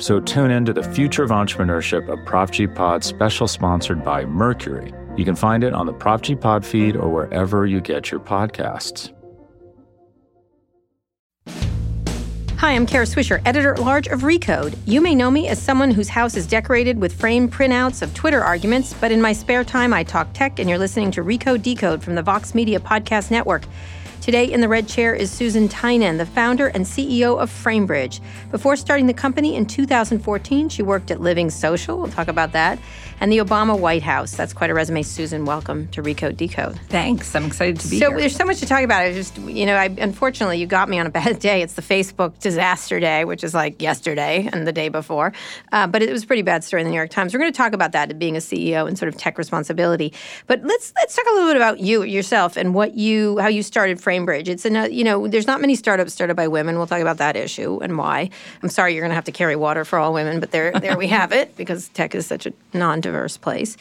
So tune in to the Future of Entrepreneurship, a Prop G Pod special sponsored by Mercury. You can find it on the Prop G Pod feed or wherever you get your podcasts. Hi, I'm Kara Swisher, editor at large of Recode. You may know me as someone whose house is decorated with framed printouts of Twitter arguments, but in my spare time, I talk tech, and you're listening to Recode Decode from the Vox Media Podcast Network. Today in the red chair is Susan Tynan, the founder and CEO of Framebridge. Before starting the company in 2014, she worked at Living Social. We'll talk about that and the Obama White House. That's quite a resume. Susan, welcome to Recode Decode. Thanks. I'm excited to be so here. So there's so much to talk about. I just, you know, I, unfortunately, you got me on a bad day. It's the Facebook disaster day, which is like yesterday and the day before. Uh, but it was a pretty bad story in the New York Times. We're going to talk about that, being a CEO and sort of tech responsibility. But let's let's talk a little bit about you yourself and what you how you started Framebridge. It's a you know, there's not many startups started by women. We'll talk about that issue and why. I'm sorry you're going to have to carry water for all women, but there there we have it because tech is such a non-diverse place.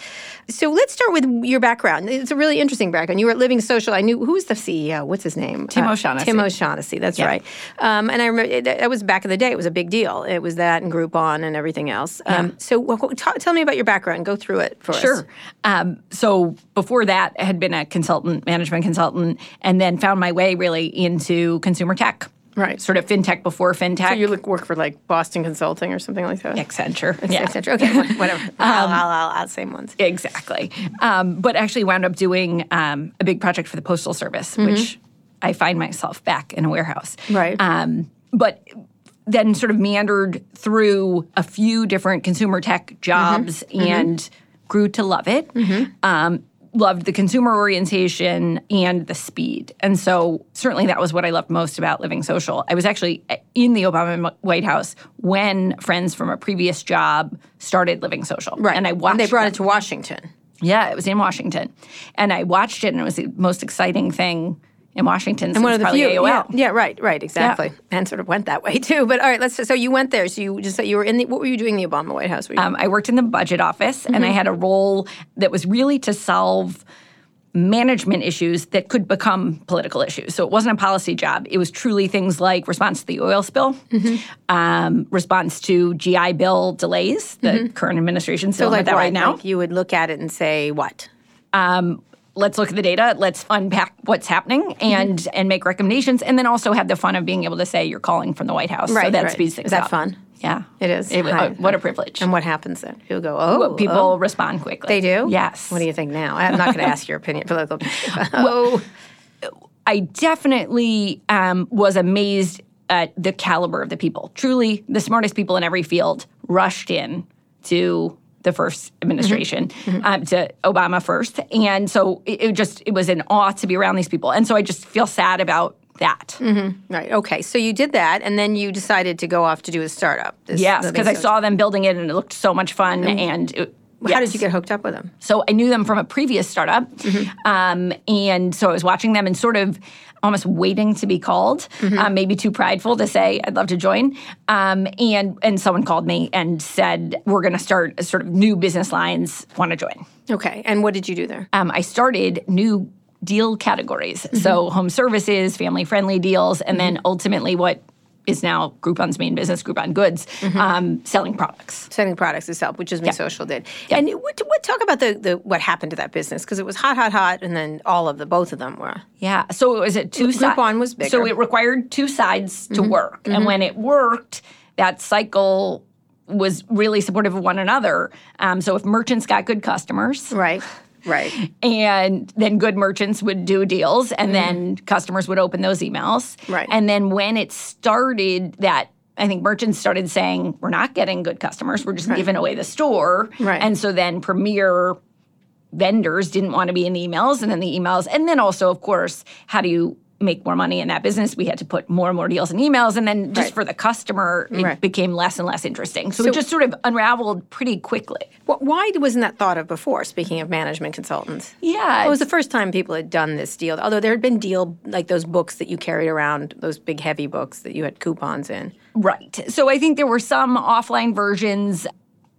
So let's start with your background. It's a really interesting background. You were at Living Social. I knew who was the CEO. What's his name? Tim uh, O'Shaughnessy. Tim O'Shaughnessy. That's right. Um, and I remember that was back in the day. It was a big deal. It was that and Groupon and everything else. Um, yeah. So well, t- tell me about your background. Go through it for sure. us. Sure. Um, so before that, I had been a consultant, management consultant, and then found my way really into consumer tech. Right. Sort of fintech before fintech. So you look, work for like Boston Consulting or something like that? Accenture. yeah. Accenture. Okay, whatever. um, I'll, I'll, I'll, same ones. Exactly. Um, but actually wound up doing um, a big project for the Postal Service, mm-hmm. which I find myself back in a warehouse. Right. Um, but then sort of meandered through a few different consumer tech jobs mm-hmm. and mm-hmm. grew to love it. Loved the consumer orientation and the speed. And so certainly that was what I loved most about Living Social. I was actually uh, in the Obama White House when friends from a previous job started Living Social. Right. And I watched and they brought them. it to Washington. Yeah, it was in Washington. And I watched it and it was the most exciting thing in Washington. And one of the few, AOL. Yeah, yeah, right, right, exactly. Yeah. And sort of went that way too. But all right, let's. So you went there. So you just said you were in the. What were you doing in the Obama White House? Um, I worked in the budget office, mm-hmm. and I mm-hmm. had a role that was really to solve management issues that could become political issues. So it wasn't a policy job. It was truly things like response to the oil spill, mm-hmm. um, response to GI Bill delays. The mm-hmm. current administration still so like that right now. Like you would look at it and say what? Um, let's look at the data let's unpack what's happening and mm-hmm. and make recommendations and then also have the fun of being able to say you're calling from the white house right so that right. speeds things is that up. fun? Yeah. It is. It, uh, what a privilege. And what happens then? You'll go oh well, people oh. respond quickly. They do? Yes. What do you think now? I'm not going to ask your opinion political well i definitely um, was amazed at the caliber of the people. Truly the smartest people in every field rushed in to the first administration mm-hmm. mm-hmm. Um, to Obama first, and so it, it, just it was an awe to be around these people, and so I just feel sad about that. Mm-hmm. Right. Okay. So you did that, and then you decided to go off to do a startup. This, yes, because I saw them building it, and it looked so much fun, and. it, How yes. did you get hooked up with them? So I knew them from a previous startup, mm-hmm. um, and so I was watching them and sort of almost waiting to be called, mm-hmm. um, maybe too prideful to say I'd love to join. Um, and and someone called me and said we're going to start sort of new business lines. Want to join? Okay. And what did you do there? Um, I started new deal categories. Mm-hmm. So home services, family friendly deals, and mm-hmm. then ultimately what is now Groupon's main business, Groupon Goods, mm-hmm. um, selling products. Selling products itself, which is Me yeah. Social did. Yeah. And what, what, talk about the, the what happened to that business because it was hot, hot, hot, and then all of the both of them were. Yeah. So it was at two sides. Groupon was bigger. So it required two sides to mm-hmm. work, and mm-hmm. when it worked, that cycle was really supportive of one another. Um, so if merchants got good customers, Right. Right. and then good merchants would do deals and mm-hmm. then customers would open those emails. Right. and then when it started that i think merchants started saying we're not getting good customers we're just giving away the store Right. and so then premier vendors didn't want to be in the emails and then the emails and then also of course how do you make more money in that business we had to put more and more deals in emails and then just Right. for the customer it Right. became less and less interesting so, So- it just sort of unraveled pretty quickly Wh- Why wasn't that thought of before? Speaking of management consultants. yeah It was the first time people had done this deal. Although there had been deal like those books that you carried around, those big heavy books that you had coupons in. Right. So I think there were some offline versions,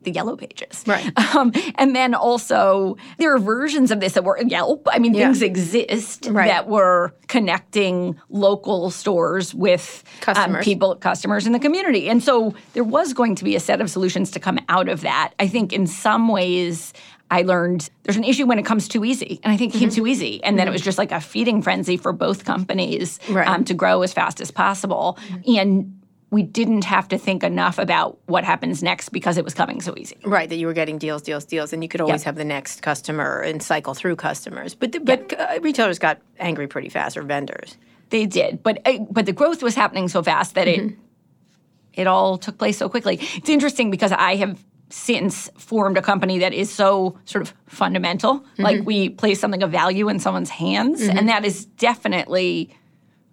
the yellow pages. Right. Um, and then also there are versions of this that were Yelp. I mean, Yeah. things exist Right. that were connecting local stores with um, Customers. people, customers in the community. And so there was going to be a set of solutions to come out of that. I think in some ways, I learned there's an issue when it comes too easy. And I think it Mm-hmm. came too easy. And then it was just like a feeding frenzy for both companies Right. Mm-hmm. um, to grow as fast as possible. And we didn't have to think enough about what happens next because it was coming so easy. Right, that you were getting deals, deals, deals, and you could always Yeah. have the next customer and cycle through customers. But the, but uh, retailers got angry pretty fast, or vendors. They did, but uh, but the growth was happening so fast that Mm-hmm. it it all took place so quickly. It's interesting because I have since formed a company that is so sort of fundamental. Mm-hmm. Like we place something of value in someone's hands, and that is definitely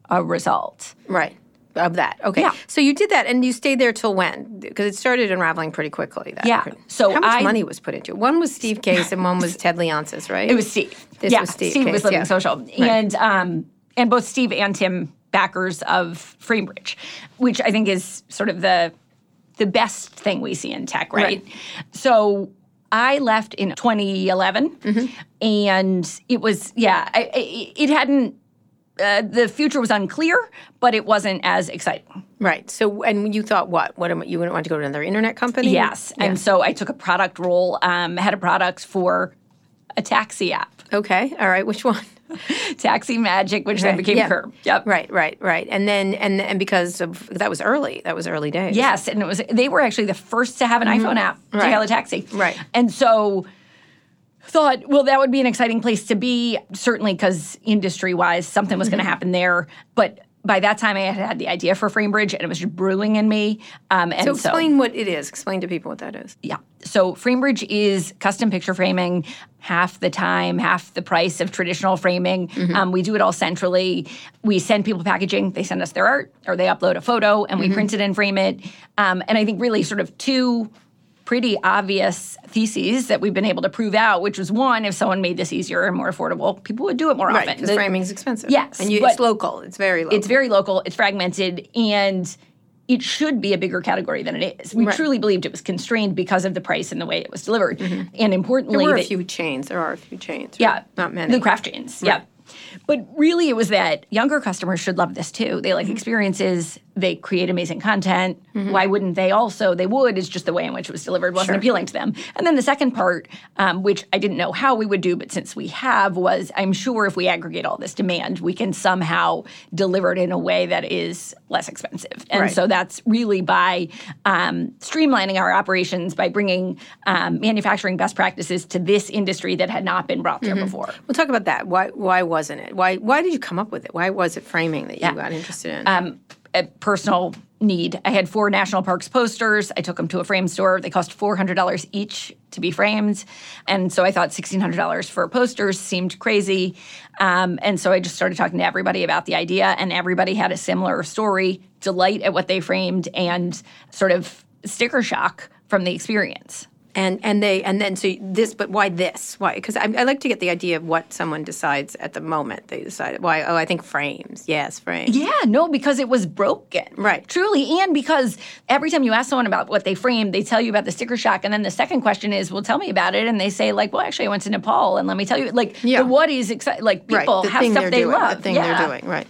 a result. Right. Of that. Okay. Yeah. So you did that and you stayed there till when? Because it started unraveling pretty quickly. That Yeah. So how much I- money was put into it? One was Steve Case and one was Ted Leonsis, right? It was Steve. This yeah, was Steve Steve Case, was living yeah. social, and um, and both Steve and Tim backers of Framebridge, which I think is sort of the the best thing we see in tech, right? Right. So I left in 2011, Mm-hmm. and it was yeah, I, I, it hadn't. Uh, the future was unclear, but it wasn't as exciting. Right. So and you thought what? What am, you wouldn't want to go to another internet company? Yes, and so I took a product role, um, head of products for a taxi app, Okay. All right. Which one? Taxi Magic, which then became Yeah. Curb. Yep. Right. Right. Right. And then and and because of that was early. That was early days. Yes, and it was they were actually the first to have an iPhone app to Mm-hmm. Right. hail a taxi. Right. And so thought, well, that would be an exciting place to be, certainly because industry wise, something was going to Mm-hmm. happen there. But by that time, I had had the idea for Framebridge, and it was just brewing in me. Um, and So explain what it is. Explain to people what that is. yeah. So Framebridge is custom picture framing, half the time, half the price of traditional framing. Um, we do it all centrally. We send people packaging, they send us their art, or they upload a photo, and we print it and frame it. Um, and I think really sort of two pretty obvious theses that we've been able to prove out, which was one, if someone made this easier and more affordable, people would do it more Right. often. Because framing's expensive. Yes, And you, it's local. It's very local. it's very local, it's fragmented, and it should be a bigger category than it is. We Right. truly believed it was constrained because of the price and the way it was delivered. And importantly, there were a that- few chains. There are a few chains. right? yeah, Not many. The craft chains, yeah. But really, it was that younger customers should love this too. They like Mm-hmm. experiences. They create amazing content. Why wouldn't they also? They would. It's just the way in which it was delivered wasn't appealing to them. And then the second part, um, which I didn't know how we would do, but since we have, was I'm sure if we aggregate all this demand, we can somehow deliver it in a way that is less expensive. And Right. so that's really by um, streamlining our operations, by bringing um, manufacturing best practices to this industry that had not been brought there Mm-hmm. before. We'll talk about that. Why why wasn't it? Why why did you come up with it? Why was it framing that you got interested in? A personal need. I had four national parks posters. I took them to a frame store. They cost four hundred dollars each to be framed, and so I thought sixteen hundred dollars for posters seemed crazy. Um, and so I just started talking to everybody about the idea, and everybody had a similar story: delight at what they framed, and sort of sticker shock from the experience. And and they and then so this, but why this? Why? Because I, I like to get the idea of what someone decides at the moment they decided. Why? Oh, I think frames. Yes, frames. Yeah, no, because it was broken. Right. Truly. And because every time you ask someone about what they framed, they tell you about the sticker shock. And then the second question is, well, tell me about it. And they say, like, well, actually, I went to Nepal and let me tell you. Like, Yeah. the what is exciting. Like, people right. Have thing stuff they doing. love. The thing Yeah. they're doing. Right.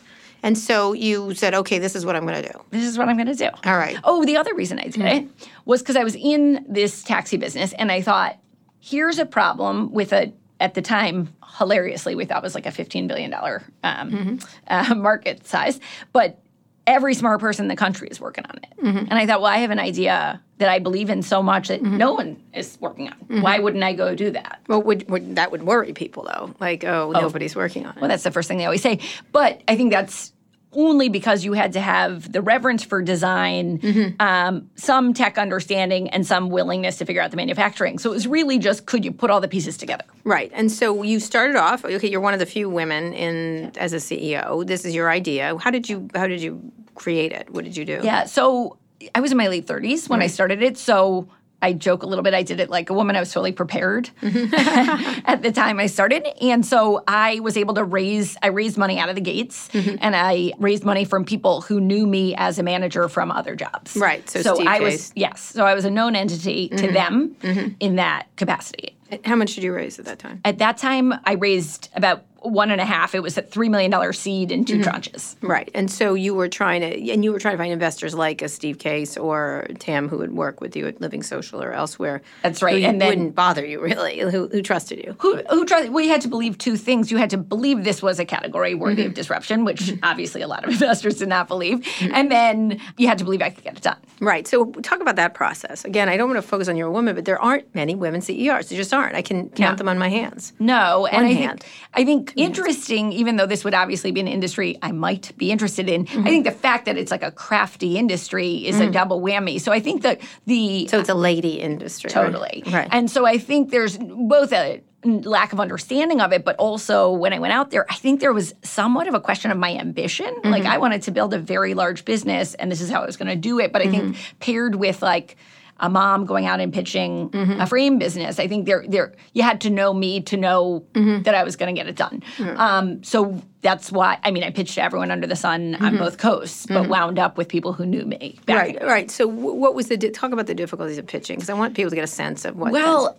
And so you said, okay, this is what I'm going to do. This is what I'm going to do. All right. Oh, the other reason I did mm-hmm. it was because I was in this taxi business and I thought, here's a problem with a, at the time, hilariously, we thought was like a $15 billion um, mm-hmm. uh, market size. But every smart person in the country is working on it. Mm-hmm. And I thought, well, I have an idea that I believe in so much that no one is working on. Why wouldn't I go do that? Well, would, would, that would worry people, though. Like, oh, oh. nobody's working on it. Well, that's the first thing they always say. But I think that's only because you had to have the reverence for design, um, some tech understanding, and some willingness to figure out the manufacturing. So it was really just could you put all the pieces together? Right. And so you started off, okay, you're one of the few women in as a CEO. This is your idea. How did you how did you create it? What did you do? Yeah. So I was in my late 30s when I started it. So I joke a little bit. I did it like a woman. I was totally prepared mm-hmm. at the time I started. And so I was able to raise, I raised money out of the gates mm-hmm. and I raised money from people who knew me as a manager from other jobs. Right, so Steve I was, yes. So I was a known entity to mm-hmm. them in that capacity. How much did you raise at that time? At that time, I raised about one and a half. It was a $3 million seed in 2 mm-hmm. tranches. Right. And so you were trying to, and you were trying to find investors like a Steve Case or Tam who would work with you at Living Social or elsewhere. That's right. And then- wouldn't bother you really, who, who trusted you. who who tried we had to believe two things you had to believe this was a category worthy Mm-hmm. of disruption which mm-hmm. obviously a lot of investors did not believe mm-hmm. and then you had to believe i could get it done Right. So talk about that process. Again, I don't want to focus on you're a woman, but there aren't many women CEOs. There just aren't. I can count No. them on my hands. no and One i hand. think i think interesting even though this would obviously be an industry i might be interested in Mm-hmm. i think the fact that it's like a crafty industry is a double whammy so i think that the Mm. So it's a lady industry. Totally. Right. And so I think there's both a lack of understanding of it, but also when I went out there, I think there was somewhat of a question of my ambition. Like Mm-hmm. I wanted to build a very large business and this is how I was going to do it. But I think Mm-hmm. paired with like, a mom going out and pitching Mm-hmm. a frame business. I think there, there, you had to know me to know Mm-hmm. that I was going to get it done. Um, so that's why. I mean, I pitched to everyone under the sun on both coasts, but wound up with people who knew me. back Mm-hmm. Right, right. So, wh- what was the di- talk about the difficulties of pitching? Because I want people to get a sense of what. Well,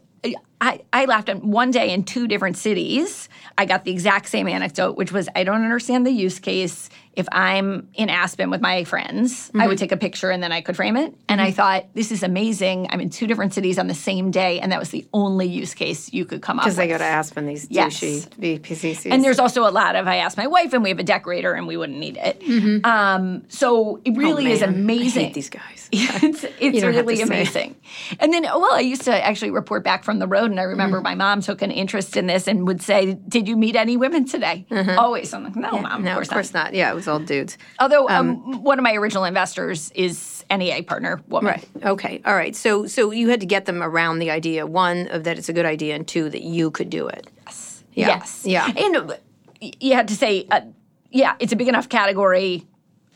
I, I laughed at one day in two different cities. I got the exact same anecdote, which was I don't understand the use case. If I'm in Aspen with my friends, I Mm-hmm. would take a picture and then I could frame it. And I thought, this is amazing. I'm in two different cities on the same day. And that was the only use case you could come up with. because they go to Aspen, these Yes. douchey BPCCs. And there's also a lot of I asked my wife, and we have a decorator, and we wouldn't need it. Um, so it really is Mm-hmm. Oh, Man, amazing. I hate these guys. it's it's really amazing. And then, well, I used to actually report back from the road, and I remember my mom took an interest in this and would say, "Did you meet any women today?" Always, I'm like, "No, mom, Mm-hmm. no, of course, of course not." not. Yeah, it was all dudes. Although um, one of my original investors is NEA partner woman. Right. Okay. All right. So, so you had to get them around the idea one of that it's a good idea, and two that you could do it. Yeah. Yes. Yeah. And uh, you had to say, uh, "Yeah, it's a big enough category,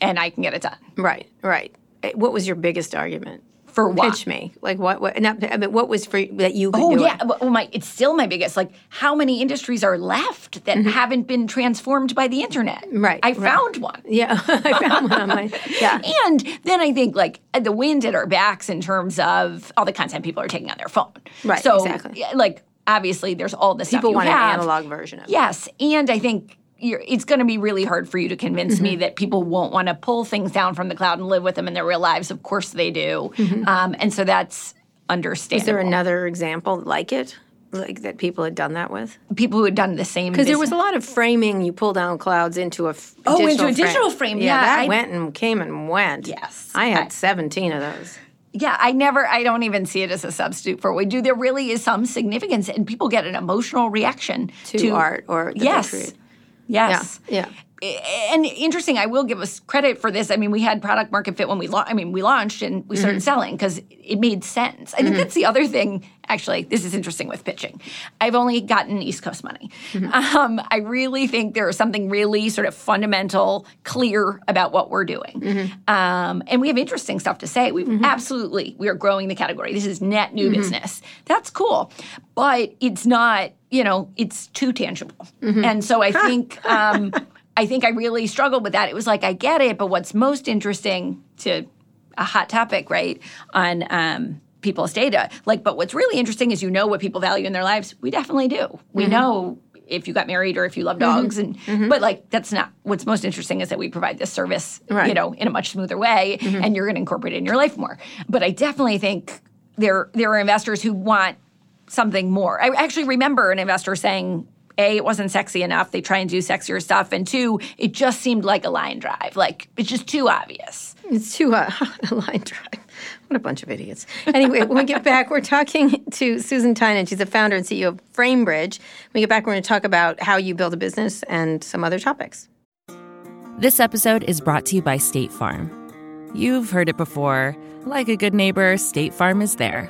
and I can get it done." Right. Right. Eh, What was your biggest argument? For what? Pitch me. Like what? What? Not, I mean, what was for that you could Oh do? yeah, It? but- oh my! It's still my biggest. Like, how many industries are left that haven't been transformed by the internet? Mm-hmm. Right, I right. found one. Yeah. I found one on my. Yeah. And then I think like the wind at our backs in terms of all the content people are taking on their phone. Right, So exactly. like obviously there's all the stuff People want have. an analog version of it. Yes, and I think it's going to be really hard for you to convince Mm-hmm. me that people won't want to pull things down from the cloud and live with them in their real lives. Of course they do, um, and so that's understandable. Mm-hmm. Is there another example like it, like that people had done that with? people who had done the same Because there was a lot of framing. You pull down clouds into a f- Oh, into a digital frame. Yeah, that I- went and came and went. Yes. I had I- seventeen of those. Yeah, I never, I don't even see it as a substitute for what we do. There really is some significance, and people get an emotional reaction To art or yes, create. Yes, Yeah. And interesting, I will give us credit for this. I mean, we had product market fit when we, lau- I mean, we launched and we Mm-hmm. started selling because it made sense. I think that's the other thing. Actually, this is interesting with pitching. I've only gotten East Coast money. Mm-hmm. Um, I really think there is something really sort of fundamental, clear about what we're doing, Mm-hmm. um, and we have interesting stuff to say. We absolutely we are growing the category. This is net new Mm-hmm. business. That's cool, but it's not. You know, it's too tangible, Mm-hmm. and so I think. Um, I think I really struggled with that. It was like I get it, but what's most interesting to a hot topic, right, on um, people's data. Like, but what's really interesting is you know what people value in their lives. We definitely do. Mm-hmm. We know if you got married or if you love dogs, and but like that's not what's most interesting is that we provide this service, you know, in a much smoother way, and you're going to incorporate it in your life more. But I definitely think there there are investors who want something more. I actually remember an investor saying a it wasn't sexy enough. They try and do sexier stuff, and two, it just seemed like a line drive. Like it's just too obvious. It's too uh, a line drive. What a bunch of idiots. Anyway, when we get back, we're talking to Susan Tynan. She's the founder and CEO of Framebridge. When we get back, we're going to talk about how you build a business and some other topics. This episode is brought to you by State Farm. You've heard it before. Like a good neighbor, State Farm is there.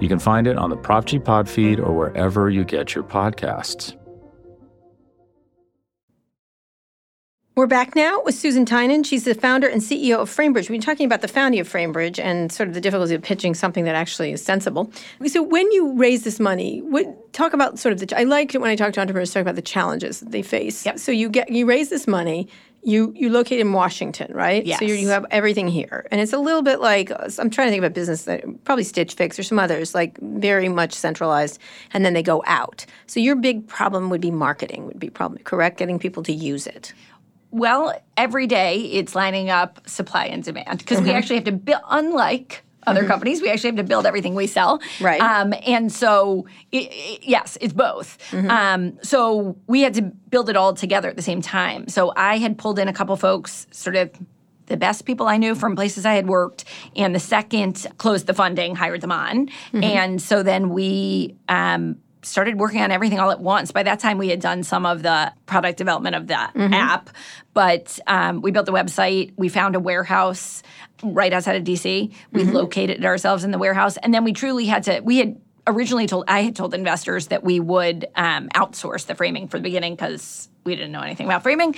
You can find it on the Prop G Pod feed or wherever you get your podcasts. We're back now with Susan Tynan. She's the founder and CEO of Framebridge. We've been talking about the founding of Framebridge and sort of the difficulty of pitching something that actually is sensible. So when you raise this money, what, talk about sort of the. I like it when I talk to entrepreneurs talk about the challenges that they face. Yep. So you get you raise this money. You you locate in Washington, right? Yes. So you you have everything here, and it's a little bit like I'm trying to think of a business that probably Stitch Fix or some others, like very much centralized, and then they go out. So your big problem would be marketing, would be probably correct, getting people to use it. Well, every day it's lining up supply and demand because Mm-hmm. we actually have to build, unlike other companies, we actually have to build everything we sell. Right. Um, and so, it, it- yes, it's both. Mm-hmm. Um, so we had to build it all together at the same time. So I had pulled in a couple folks, sort of the best people I knew from places I had worked, and the second closed the funding, hired them on, Mm-hmm. and so then we. Um, started working on everything all at once. By that time, we had done some of the product development of the Mm-hmm. app, but um, we built the website. We found a warehouse right outside of DC. We Mm-hmm. located ourselves in the warehouse, and then we truly had to. We had originally told I had told investors that we would um, outsource the framing for the beginning because we didn't know anything about framing,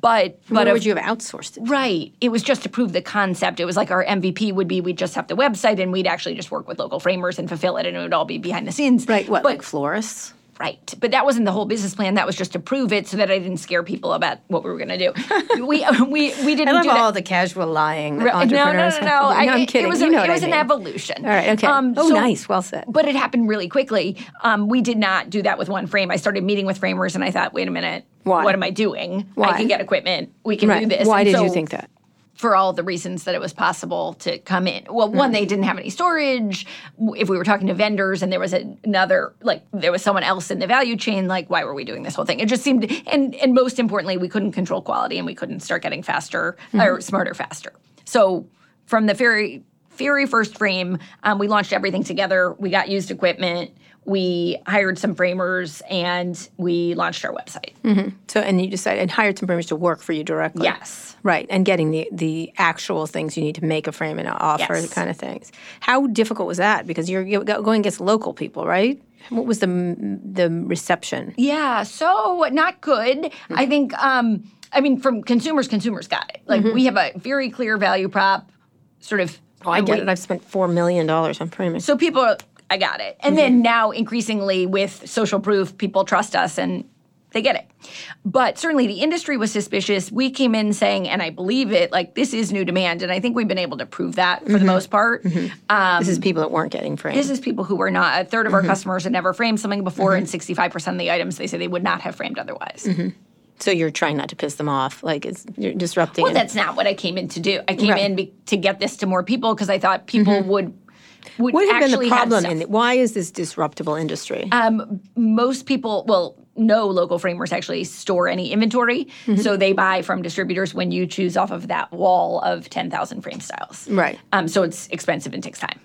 but But would you have outsourced it? Right. It was just to prove the concept. It was like our MVP would be we'd just have the website and we'd actually just work with local framers and fulfill it and it would all be behind the scenes. Right. What? But like florists? Right. But that wasn't the whole business plan. That was just to prove it so that I didn't scare people about what we were going to do. we, we, we didn't I love do all the casual lying that Right. No, no, no, no. I, I'm kidding. It was, you know it was I an evolution. All right, okay. oh, so- nice. Well said. But it happened really quickly. Um, we did not do that with one frame. I started meeting with framers and I thought, wait a minute. Why? What am I doing? Why? I can get equipment. We can right. do this. Why And did you think that? For all the reasons that it was possible to come in. Well, one, they didn't have any storage. If we were talking to vendors and there was another, like there was someone else in the value chain, like why were we doing this whole thing? It just seemed, and and most importantly, we couldn't control quality and we couldn't start getting faster or smarter faster. So from the very very first frame, um, we launched everything together. We got used equipment. We hired some framers and we launched our website. Mm-hmm. So, and you decided and hired some framers to work for you directly. Yes. Right, and getting the the actual things you need to make a frame and offer Yes. kind of things. How difficult was that? Because you're, you're going against local people, right? What was the the reception? Yeah, so not good. I mm-hmm. think um I mean from consumers consumers got it. Like mm-hmm. we have a very clear value prop sort of Oh, I get we- it. I've spent four million dollars on framing. So people are, I got it. And mm-hmm. then now increasingly with social proof people trust us and they get it. But certainly the industry was suspicious. We came in saying and I believe it like this is new demand and I think we've been able to prove that for the mm-hmm. most part. Mm-hmm. Um, this is people that weren't getting framed. this is people who were not a third of our customers had never framed something before and 65% of the items they say they would not have framed otherwise. so you're trying not to piss them off, like it's you're disrupting. Well, that's not what I came in to do. I came Right. in be- to get this to more people because I thought people would would what have been the problem in it? Why is this disruptible industry? Most people, well, no local framers actually store any inventory, Mm-hmm. so they buy from distributors when you choose off of that wall of ten thousand frame styles. Right. Um, so it's expensive and takes time.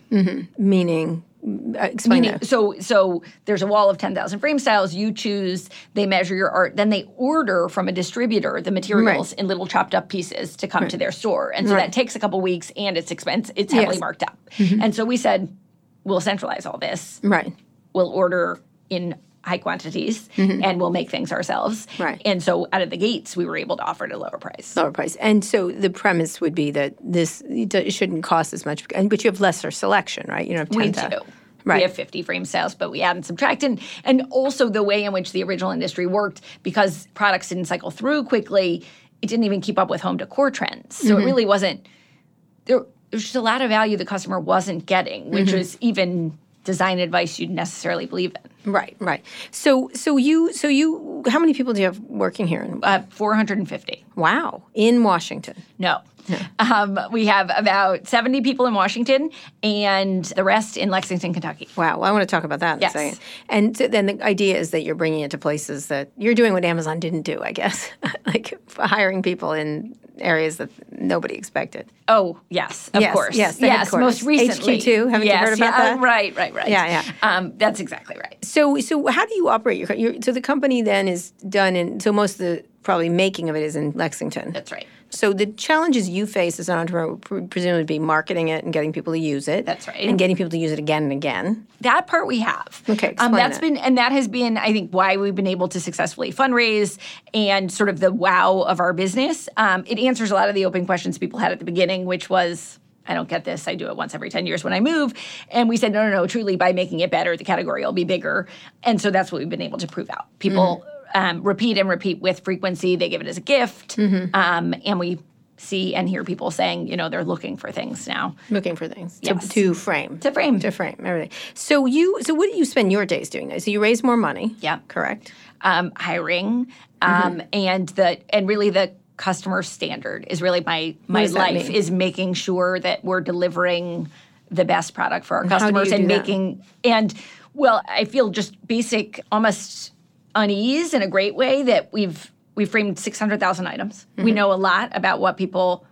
Meaning Uh, Uh, explain Meaning, that. so so there's a wall of 10,000 frame styles. You choose, they measure your art, then they order from a distributor the materials in little chopped up pieces to come to their store. And so that takes a couple weeks and it's expensive. It's heavily Yes. marked up. Mm-hmm. And so we said, we'll centralize all this. Right. We'll order in high quantities and we'll make things ourselves. Right. And so out of the gates, we were able to offer at a lower price. Lower price. And so the premise would be that this it do- it shouldn't cost as much, but you have lesser selection, right? You don't have We 10 do. Right. We have 50 frame sales, but we add and subtract. And, and also the way in which the original industry worked, because products didn't cycle through quickly, it didn't even keep up with home decor trends. So Mm-hmm. it really wasn't, there, there's just a lot of value the customer wasn't getting, which Mm-hmm. was even design advice you'd necessarily believe in. Right, right. So, so you, so you, how many people do you have working here? In, Uh, 450. wow, in Washington. No. Um, we have about 70 people in Washington and the rest in Lexington, Kentucky. Wow, well, I want to talk about that in Yes. a second. And so then the idea is that you're bringing it to places that you're doing what Amazon didn't do, I guess, like hiring people in areas that nobody expected. Oh, yes, of Yes, course. yes, the yes, most recently. HQ2, haven't you heard about yeah, that? right, right, right. Yeah, yeah. Um, that's exactly right. So, so how do you operate your, your? So the company then is done in. So most of the probably making of it is in Lexington. That's right. So the challenges you face as an entrepreneur would pre- presumably be marketing it and getting people to use it. That's right. And getting people to use it again and again. That part we have. Okay, um, that's that. been and that has been, I think, why we've been able to successfully fundraise and sort of the wow of our business. Um, it answers a lot of the open questions people had at the beginning, which was. I don't get this. I do it once every 10 years when I move. And we said, no, no, no, truly, by making it better, the category will be bigger. And so that's what we've been able to prove out. People Mm-hmm. Um, repeat and repeat with frequency. They give it as a gift. Mm-hmm. Um, and we see and hear people saying, you know, they're looking for things now. Looking for things to, Yes. to frame. To frame. To frame everything. So you. So what do you spend your days doing? So you raise more money. Yeah. Correct. um, hiring, um, and the and really the customer standard is really my my life is making sure that we're delivering the best product for our customers and that? making and well I feel just basic almost unease in a great way that we've we've framed 600,000 items. We Mm-hmm. know a lot about what people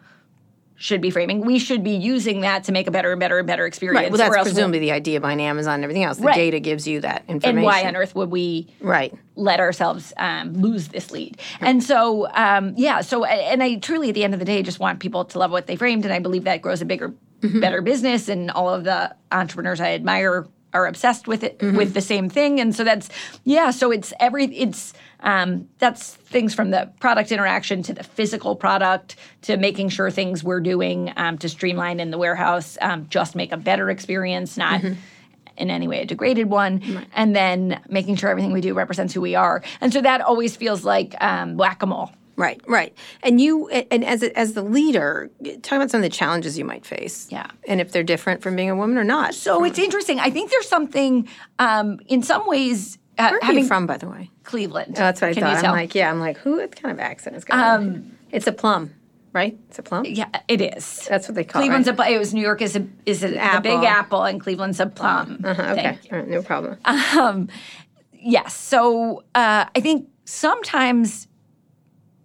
should be framing. We should be using that to make a better and better and better experience. Right. Well, that's else we'll- presumably the idea behind Amazon and everything else. The Right. data gives you that information. and why on earth would we Right. let ourselves um, lose this lead. And so, um, yeah, so, and I truly, at the end of the day, just want people to love what they framed. And I believe that grows a bigger, better business. And all of the entrepreneurs I admire are obsessed with it, with the same thing. And so that's, yeah, so it's every, it's, um, that's things from the product interaction to the physical product to making sure things we're doing um, to streamline in the warehouse um, just make a better experience, not in any way a degraded one, and then making sure everything we do represents who we are. And so that always feels like um, whack a mole. Right, right. And you, and as a, as the leader, talk about some of the challenges you might face. Yeah. And if they're different from being a woman or not. So it's interesting. I think there's something, um, in some ways, uh, Where are having you from, by the way? Cleveland. Oh, that's what I Can thought. I'm like, yeah, I'm like, who? What kind of accent is going on? It's a plum, right? It's a plum. yeah, it is. That's what they call Cleveland's it. a pl- it was New York is a is a, the Apple. big apple and Cleveland's a plum. Uh-huh, okay, right, no problem. Yes. So uh, I think sometimes.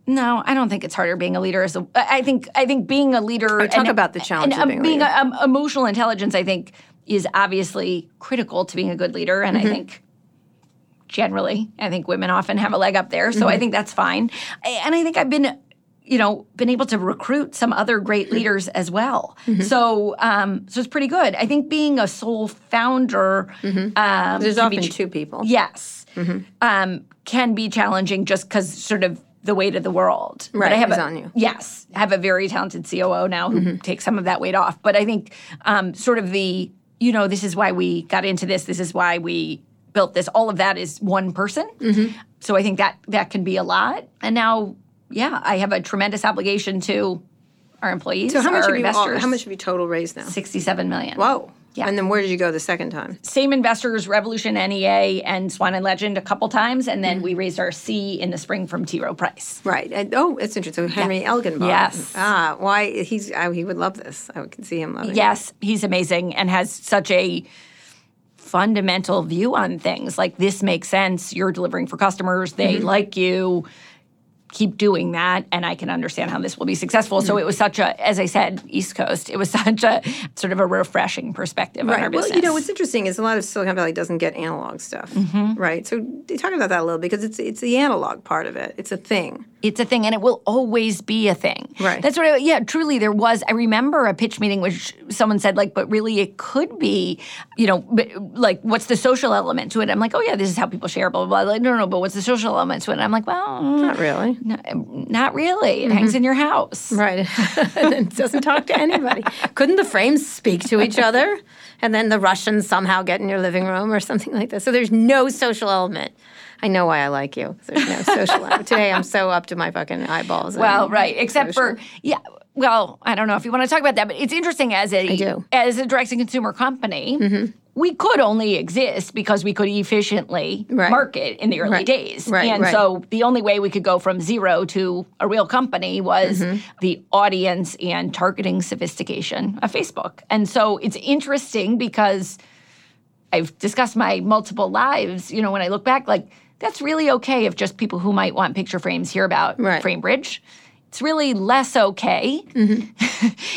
No, I don't think it's harder being a leader. As a, I think I think being a leader. Oh, talk and- about the challenge and, of um, being a um, emotional intelligence. I think is obviously critical to being a good leader, and Mm-hmm. I think generally, I think women often have a leg up there. So Mm-hmm. I think that's fine, and I think I've been. You know, been able to recruit some other great leaders as well. Mm-hmm. So, um, so it's pretty good. I think being a sole founder, um, There's can be often two people. yes, Mm-hmm. um, can be challenging just because sort of the weight of the world. But Right, I have a, on you. Yes, I have a very talented COO now who takes some of that weight off. But I think um, sort of the you know this is why we got into this. This is why we built this. All of that is one person. So I think that that can be a lot. And now, yeah, I have a tremendous obligation to our employees, So how much have you? investors. How much have you total raised now? Sixty-seven million. Whoa. Yeah. And then where did you go the second time? same investors, Revolution NEA and Swan and Legend a couple times, and then we raised our C in the spring from T. Rowe Price. Right. And, oh, it's interesting. So Henry bought. Yes. Ah, why? He's. I, he would love this. I can see him loving it. Yes, he's amazing and has such a fundamental view on things. Like this makes sense. You're delivering for customers. They like you. Keep doing that and I can understand how this will be successful. So it was such a, as I said, East Coast, it was such a sort of a refreshing perspective on our Right. business. Well, you know what's interesting is a lot of Silicon Valley doesn't get analog stuff, Mm-hmm. right? So talk about that a little because it's it's the analog part of it. It's a thing. it's a thing and it will always be a thing. Right. That's what I, yeah, truly there was I remember a pitch meeting which someone said like but really it could be, you know, but, like what's the social element to it? I'm like, "Oh yeah, this is how people share blah blah blah." Like, no, no, no, but what's the social element to it? And I'm like, "Well, Not really. No, not really. It hangs in your house." Right. and it doesn't talk to anybody. Couldn't the frames speak to each other? And then the Russians somehow get in your living room or something like that. So there's no social element. I know why I like you. There's no social element. Today I'm so up to my fucking eyeballs. Well, right. Except for yeah. Well, I don't know if you want to talk about that, but it's interesting as a. Mm-hmm. as a direct to consumer company. We could only exist because we could efficiently Right. market in the early Right. days. Right, and so the only way we could go from zero to a real company was Mm-hmm. the audience and targeting sophistication of Facebook. And so it's interesting because I've discussed my multiple lives, you know, when I look back, like that's really okay if just people who might want picture frames hear about. FrameBridge. It's really less okay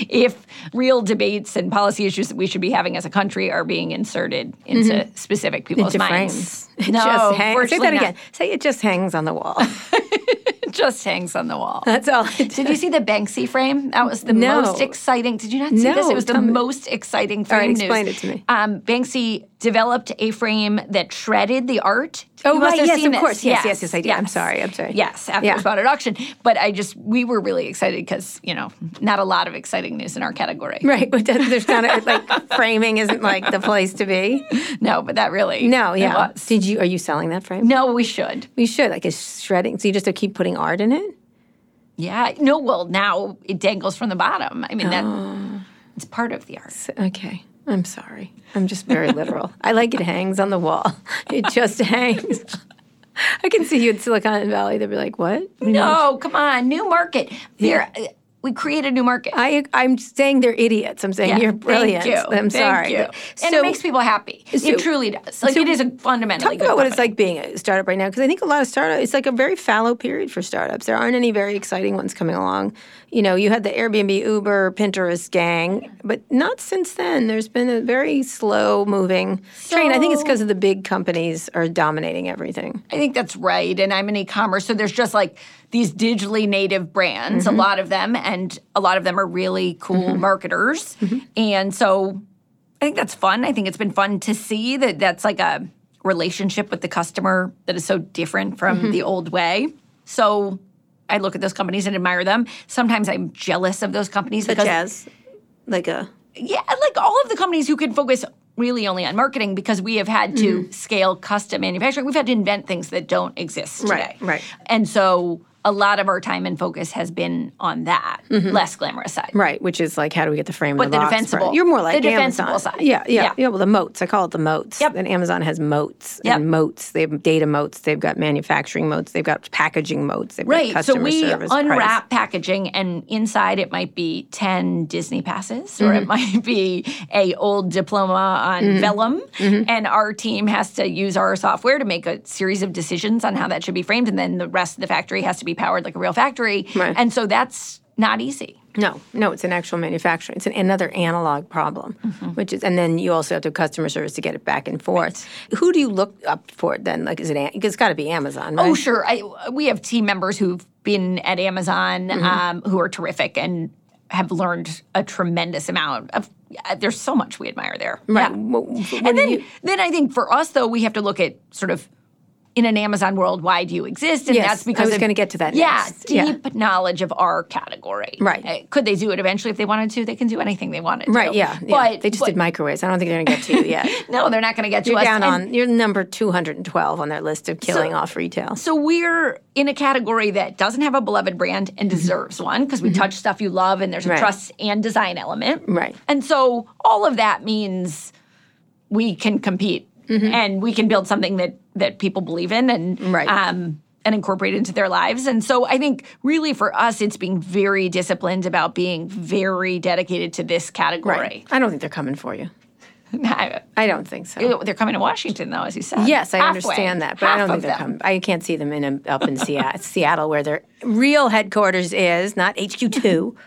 if real debates and policy issues that we should be having as a country are being inserted into specific people's Into minds. frames. It No, just hangs. Say that not. again. Say it just hangs on the wall. It just hangs on the wall. That's all. Did you see the Banksy frame? That was the No. most exciting. Did you not see No, this? It was the me. most exciting frame right, news. explain it to me. Um, Banksy developed a frame that shredded the art. Oh, You must right, yes, of this. course. Yes, yes, yes, I did. I'm sorry, I'm sorry. Yes, after Yeah. it was bought at auction. But I just, we were really excited because, you know, not a lot of exciting news in our category. Right, but there's kind of like framing isn't like the place to be. No, but that really. No, yeah. Did you? Are you selling that frame? No, we should. We should like it's shredding. So you just keep putting art in it. Yeah. No, well, now it dangles from the bottom. I mean, that oh. it's part of the art. Okay, I'm sorry. I'm just very literal. I like it hangs on the wall. It just hangs. I can see you in Silicon Valley. They'd be like, "What?" No, come on, new market. There, we create a new market. I I'm saying they're idiots. I'm saying Yeah, you're brilliant. Thank you. I'm Thank sorry. you. and So- it makes people happy. so- it truly does. Like so it is a fundamentally Talk about what it's like being a startup right now, because I think a lot of startups, it's like a very fallow period for startups. There aren't any very exciting ones coming along. You know, you had the Airbnb, Uber, Pinterest gang, but not since then. There's been a very slow moving train. I think it's because of the big companies are dominating everything. I think that's right. And I'm in e-commerce, so there's just like these digitally native brands, Mm-hmm. a lot of them, and a lot of them are really cool marketers. Mm-hmm. And so I think that's fun. I think it's been fun to see that that's like a relationship with the customer that is so different from Mm-hmm. the old way. So I look at those companies and admire them. Sometimes I'm jealous of those companies Such because as like a yeah, like all of the companies who can focus really only on marketing because we have had to Mm-hmm. scale custom manufacturing. We've had to invent things that don't exist today. Right, right. And so a lot of our time and focus has been on that less glamorous side. right, which is like how do we get the frame But the, the box defensible- part? You're more like the defensible Amazon. side. Yeah, yeah, Yeah. yeah, Well, the moats. I call it the moats. Yep. And Amazon has moats Yep. and moats. They have data moats. They've got manufacturing moats. They've got packaging moats. They've Right. got So customer we service. price. unwrap packaging and inside it might be 10 Disney passes or Mm-hmm. it might be a old diploma on vellum Mm-hmm. and our team has to use our software to make a series of decisions on how that should be framed and then the rest of the factory has to be powered like a real factory. Right. And so that's not easy. No, no, it's an actual manufacturing. It's an, another analog problem, Mm-hmm. which is, and then you also have to have customer service to get it back and forth. Who do you look up for it then? Like, is it? It's got to be Amazon, right? Oh, sure. I, we have team members who've been at Amazon Mm-hmm. um, who are terrific and have learned a tremendous amount of. There's so much we admire there. Right. Yeah. What- what and then, you- then I think for us though, we have to look at sort of in an Amazon world, why do you exist? And Yes, that's I because was of- gonna get to that Yeah, next. Yeah. deep knowledge of our category. Right. Uh, Could they do it eventually if they wanted to? They can do anything they wanted. Right, yeah, yeah. But they just but- did microwaves. I don't think they're going to get to you yet. No, they're not going to get to You're us. down And- on you're number 212 on their list of killing off retail. So we're in a category that doesn't have a beloved brand and deserves one because we touch stuff you love and there's a Mm-hmm. Right. trust and design element. Right. And so all of that means we can compete Mm-hmm. and we can build something that that people believe in and Right. um and incorporate into their lives. And so I think really for us it's being very disciplined about being very dedicated to this category. Right. I don't think they're coming for you. I- I don't think so. they're coming to Washington, though, as you said. Yes, I Halfway. understand that, but I don't think they're coming. I can't see them in a, up in Seattle, Seattle, where their real headquarters is, not HQ two.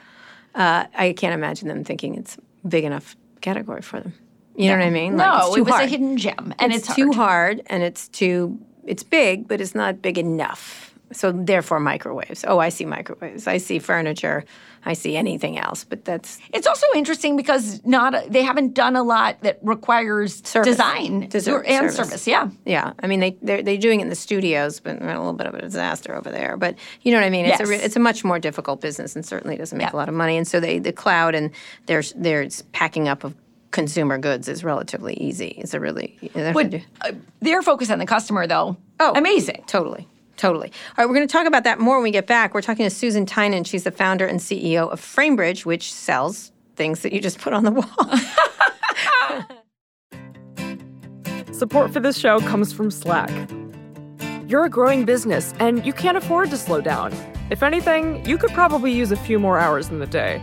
Uh, I can't imagine them thinking it's big enough category for them. You know what I mean? Like, No, it's it was hard. a hidden gem, and it's, too hard. hard, and it's too. It's big, but it's not big enough. So therefore, microwaves. Oh, I see microwaves. I see furniture. I see anything else, but that's It's also interesting because not they haven't done a lot that requires Service. design and service. service. Yeah, Yeah, I mean they they're, they're doing it in the studios, but a little bit of a disaster over there. But you know what I mean? It's a Yes. it's a much more difficult business, and certainly doesn't make Yeah. a lot of money. And so they the cloud and their their packing up of consumer goods is relatively easy. It's a really they but uh, their focus on the customer, though, Oh. amazing. Totally. Totally. All right, we're going to talk about that more when we get back. We're talking to Susan Tynan. She's the founder and CEO of Framebridge, which sells things that you just put on the wall. Support for this show comes from Slack. You're a growing business and you can't afford to slow down. If anything, you could probably use a few more hours in the day.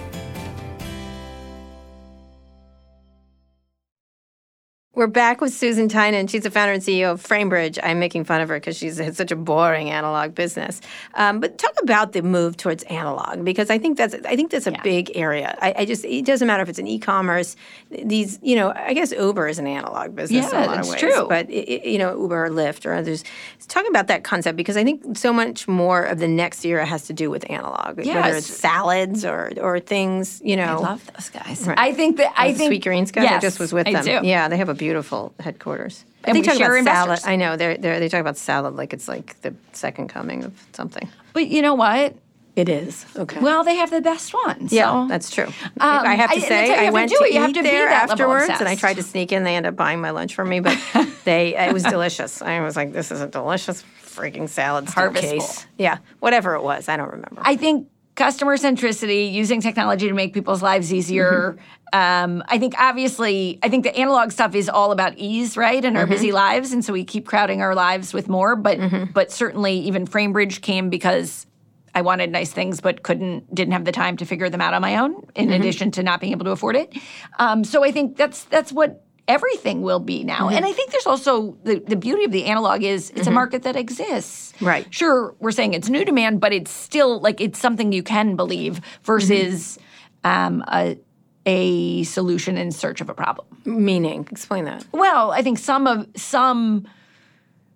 We're back with Susan Tynan. She's the founder and CEO of Framebridge. I'm making fun of her because she's had such a boring analog business. Um, but talk about the move towards analog because I think that's I think that's a big area. I, I just it doesn't matter if it's an e-commerce. These you know I guess Uber is an analog business in Yeah, a lot that's of ways. true. But it, you know Uber or Lyft or others. Talk about that concept because I think so much more of the next era has to do with analog, whether it's salads or or things. You know, I love those guys. I think that I the think Sweetgreen's guys. I just was with I them. do. Yeah, they have a beautiful headquarters. And they talk about salad. I know they're, they're, they talk about salad like it's like the second coming of something. But you know what? It is. Okay. Well, they have the best ones. yeah, so- that's true. Um, I have to say, that's how you I to went do to, it. You have eat to be there afterwards, and I tried to sneak in. They ended up buying my lunch for me, but they it was delicious. I was like, this is a delicious freaking salad Harvest case. Yeah, whatever it was, I don't remember. I think customer centricity, using technology to make people's lives easier. Um, I think obviously, I think the analog stuff is all about ease, right, in our busy lives, and so we keep crowding our lives with more. But but certainly, even Framebridge came because I wanted nice things, but couldn't, didn't have the time to figure them out on my own. In addition to not being able to afford it, um, so I think that's that's what everything will be now. Mm-hmm. And I think there's also the, the beauty of the analog is it's a mm-hmm. market that exists. Right. Sure, we're saying it's new demand, but it's still like it's something you can believe versus mm-hmm. um, a a solution in search of a problem. Meaning, explain that. Well, I think some of some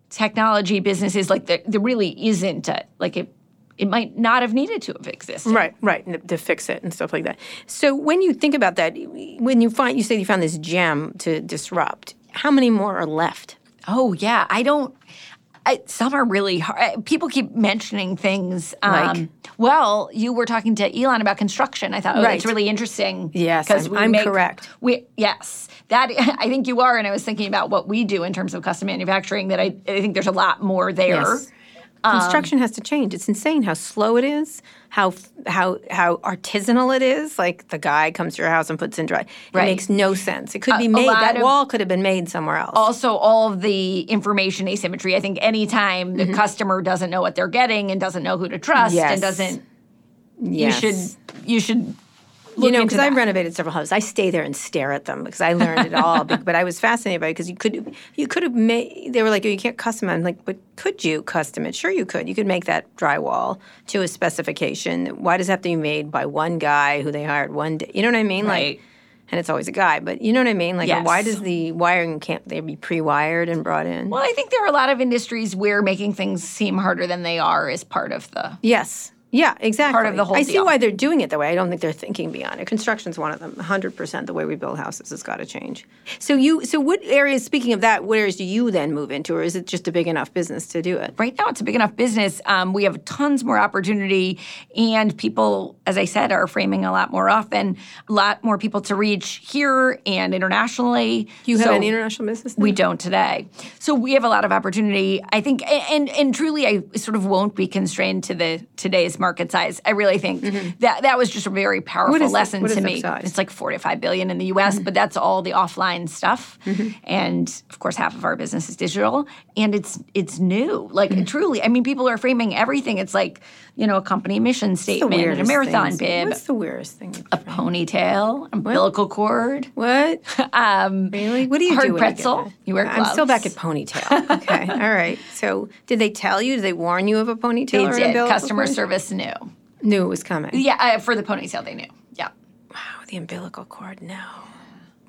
technology businesses like there, there really isn't a, like it it might not have needed to have existed. Right, right, to fix it and stuff like that. So when you think about that, when you find you say you found this gem to disrupt, how many more are left? Oh yeah, I don't. I, some are really hard. People keep mentioning things. Um, Like? well, you were talking to Elon about construction. I thought, oh, Right. it's really interesting. Yes, 'cause I'm- we I'm make- correct. We yes, that I think you are. And I was thinking about what we do in terms of custom manufacturing. That I, I think there's a lot more there. Yes. Construction has to change. It's insane how slow it is, how how how artisanal it is. Like the guy comes to your house and puts in dry. It Right. makes no sense. It could A- be made. That of- wall could have been made somewhere else. Also, all of the information asymmetry. I think anytime Mm-hmm. the customer doesn't know what they're getting and doesn't know who to trust Yes. and doesn't, Yes. you should you should. You know, because I've renovated several houses. I stay there and stare at them because I learned it all. But but I was fascinated by it because you could you could have made. They were like, oh, you can't custom. it." I'm like, but could you custom it? Sure, you could. You could make that drywall to a specification. Why does it have to be made by one guy who they hired one day? You know what I mean? Right. Like, and it's always a guy. But you know what I mean? Like, yes. why does the wiring can't they be pre-wired and brought in? Well, I think there are a lot of industries where making things seem harder than they are is part of the. Yes. Yeah, exactly. Part of the whole I see why they're doing it that way. I don't think they're thinking beyond it. Construction's one of them. 100% the way we build houses has got to change. So you so what areas speaking of that, what areas do you then move into or is it just a big enough business to do it? right now it's a big enough business. Um, we have tons more opportunity, and people, as I said, are framing a lot more often. A lot more people to reach here and internationally. You have So- an international business? We don't today. So we have a lot of opportunity. I think, and and truly, I sort of won't be constrained to the today's market size. I really think that that was just a very powerful Mm-hmm. is lesson to me. size? Mm-hmm. It's like four to five billion in the U.S., but that's all the offline stuff, and of course, half of our business is digital, and it's it's new. Like Mm-hmm. truly, I mean, people are framing everything. It's like you know a company mission statement, and a marathon things- bib, What's the weirdest thing? a ponytail, umbilical cord. What? Um, Really? What do you hard do? you pretzel. You wear gloves. I'm still back at ponytail. Okay. All right. So did they tell you? Did they warn you of a ponytail They or did. Customer cord? service knew. Knew it was coming. Yeah, uh, for the ponytail, they knew. Yeah. Wow, the umbilical cord. No.